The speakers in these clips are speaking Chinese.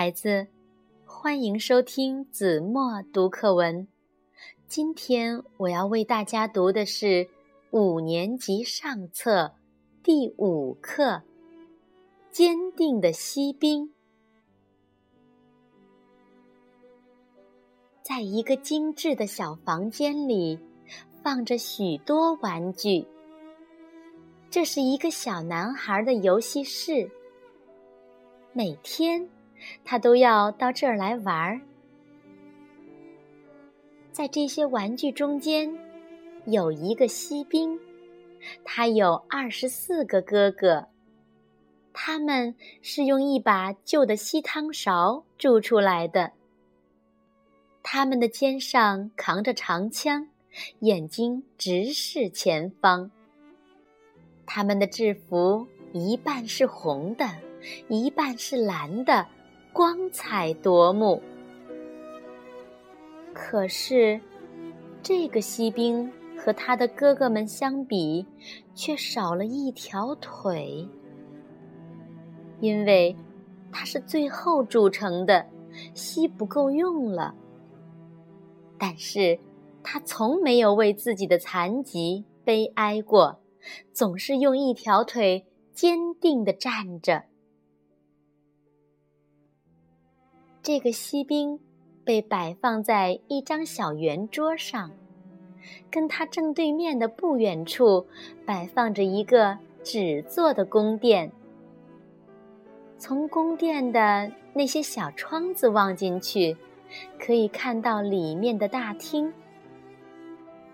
孩子，欢迎收听子墨读课文。今天我要为大家读的是五年级上册第五课《坚定的锡兵》。在一个精致的小房间里，放着许多玩具。这是一个小男孩的游戏室。每天，他都要到这儿来玩儿。在这些玩具中间，有一个锡兵，他有二十四个哥哥。他们是用一把旧的锡汤勺铸出来的。他们的肩上扛着长枪，眼睛直视前方。他们的制服一半是红的。一半是蓝的，光彩夺目。可是，这个锡兵和他的哥哥们相比，却少了一条腿，因为他是最后铸成的，锡不够用了。但是，他从没有为自己的残疾悲哀过，总是用一条腿坚定地站着。这个锡兵被摆放在一张小圆桌上，跟他正对面的不远处摆放着一个纸做的宫殿。从宫殿的那些小窗子望进去，可以看到里面的大厅。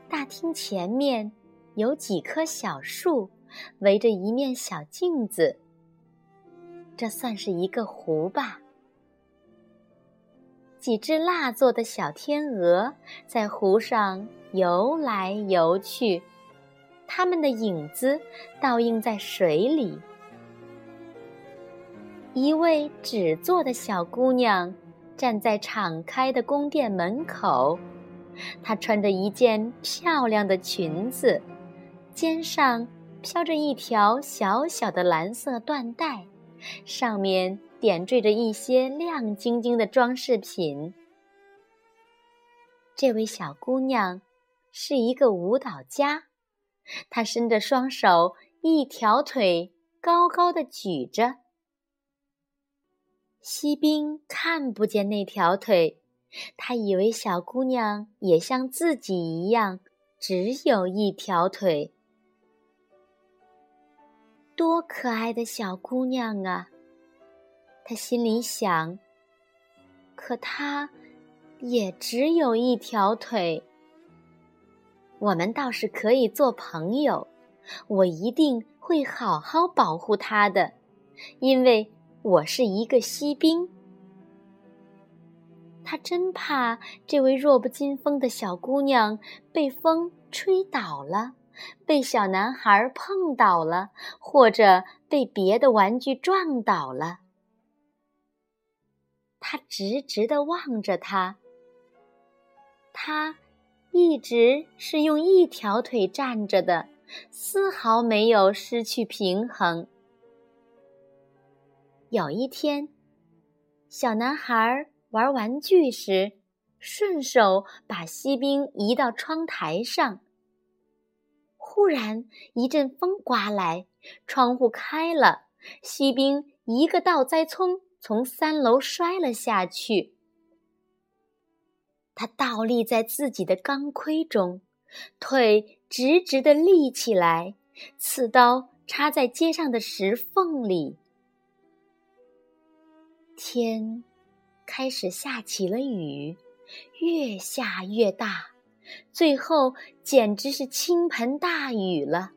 大厅前面有几棵小树，围着一面小镜子。这算是一个湖吧。几只蜡做的小天鹅在湖上游来游去，它们的影子倒映在水里。一位纸做的小姑娘站在敞开的宫殿门口，她穿着一件漂亮的裙子，肩上飘着一条小小的蓝色缎带，上面。点缀着一些亮晶晶的装饰品。这位小姑娘是一个舞蹈家，她伸着双手，一条腿高高的举着。锡兵看不见那条腿，他以为小姑娘也像自己一样，只有一条腿。多可爱的小姑娘啊！他心里想：“可他也只有一条腿。我们倒是可以做朋友，我一定会好好保护他的，因为我是一个锡兵。”他真怕这位弱不禁风的小姑娘被风吹倒了，被小男孩碰倒了，或者被别的玩具撞倒了。他直直地望着他，他一直是用一条腿站着的，丝毫没有失去平衡。有一天，小男孩玩玩具时，顺手把锡兵移到窗台上。忽然一阵风刮来，窗户开了，锡兵一个倒栽葱。从三楼摔了下去，他倒立在自己的钢盔中，腿直直的立起来，刺刀插在街上的石缝里。天开始下起了雨，越下越大，最后简直是倾盆大雨了。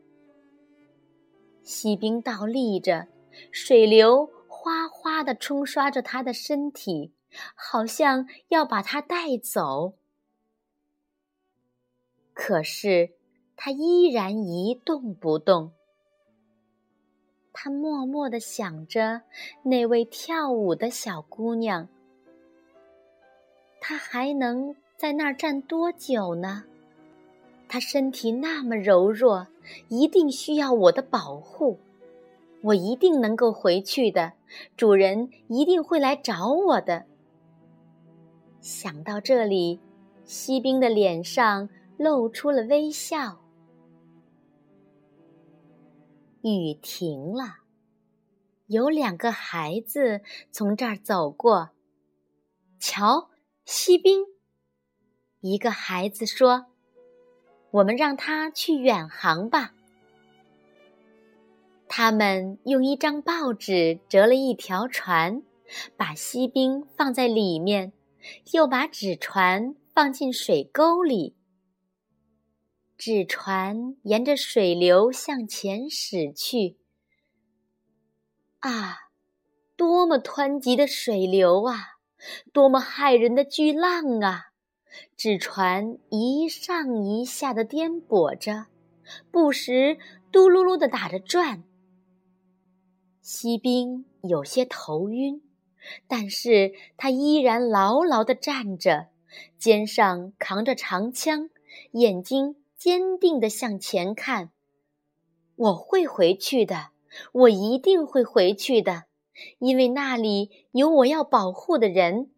锡兵倒立着，水流。哗他的冲刷着他的身体，好像要把他带走。可是他依然一动不动。他默默地想着那位跳舞的小姑娘。他还能在那儿站多久呢？他身体那么柔弱，一定需要我的保护。我一定能够回去的，主人一定会来找我的。想到这里，锡兵的脸上露出了微笑。雨停了，有两个孩子从这儿走过。瞧，锡兵。一个孩子说：“我们让他去远航吧。”他们用一张报纸折了一条船，把锡兵放在里面，又把纸船放进水沟里。纸船沿着水流向前驶去。啊，多么湍急的水流啊！多么骇人的巨浪啊！纸船一上一下的颠簸着，不时嘟噜噜的打着转。锡兵有些头晕，但是他依然牢牢地站着，肩上扛着长枪，眼睛坚定地向前看。我会回去的，我一定会回去的，因为那里有我要保护的人。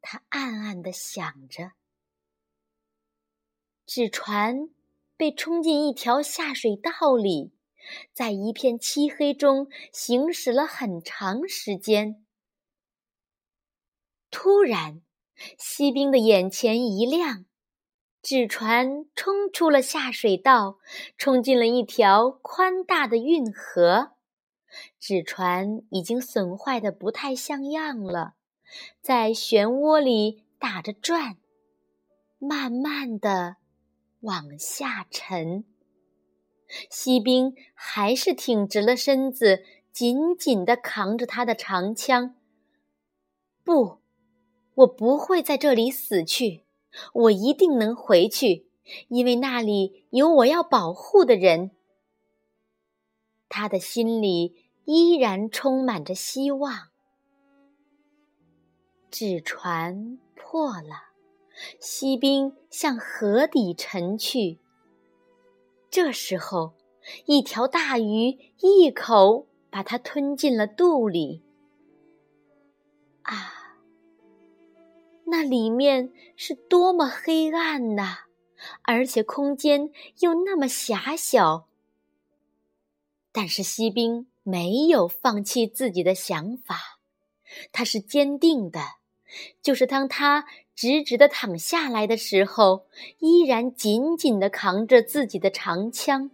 他暗暗地想着。纸船被冲进一条下水道里。在一片漆黑中行驶了很长时间。突然，锡兵的眼前一亮，纸船冲出了下水道，冲进了一条宽大的运河。纸船已经损坏的不太像样了，在漩涡里打着转，慢慢的往下沉。锡兵还是挺直了身子，紧紧地扛着他的长枪。不，我不会在这里死去，我一定能回去，因为那里有我要保护的人。他的心里依然充满着希望。纸船破了，锡兵向河底沉去。这时候，一条大鱼一口把它吞进了肚里。啊，那里面是多么黑暗呐！而且空间又那么狭小。但是锡兵没有放弃自己的想法，他是坚定的。就是当他。直直的躺下来的时候，依然紧紧的扛着自己的长枪。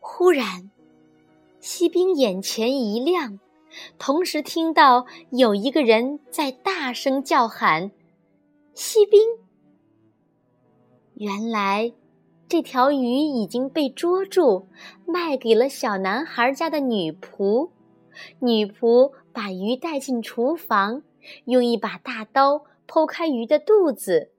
忽然，锡兵眼前一亮，同时听到有一个人在大声叫喊：“锡兵！”原来，这条鱼已经被捉住，卖给了小男孩家的女仆。女仆把鱼带进厨房。用一把大刀剖开鱼的肚子，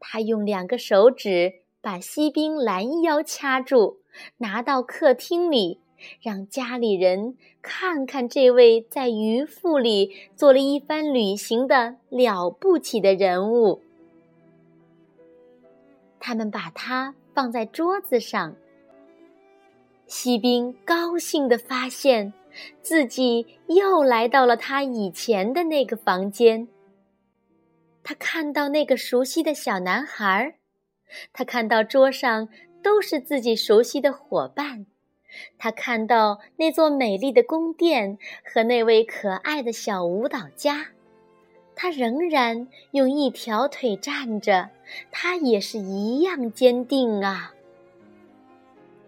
她用两个手指把锡兵拦腰掐住，拿到客厅里，让家里人看看这位在鱼腹里做了一番旅行的了不起的人物。他们把它放在桌子上，锡兵高兴地发现。自己又来到了他以前的那个房间。他看到那个熟悉的小男孩，他看到桌上都是自己熟悉的伙伴，他看到那座美丽的宫殿和那位可爱的小舞蹈家。他仍然用一条腿站着，他也是一样坚定啊。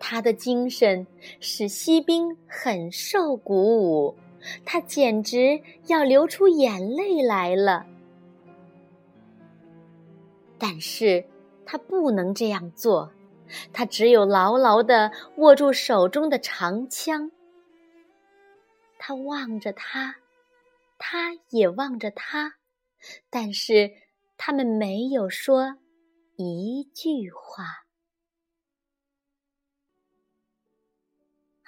他的精神使锡兵很受鼓舞，他简直要流出眼泪来了。但是他不能这样做，他只有牢牢的握住手中的长枪。他望着他，他也望着他，但是他们没有说一句话。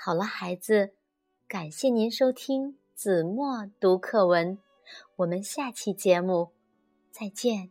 好了，孩子，感谢您收听子墨读课文，我们下期节目再见。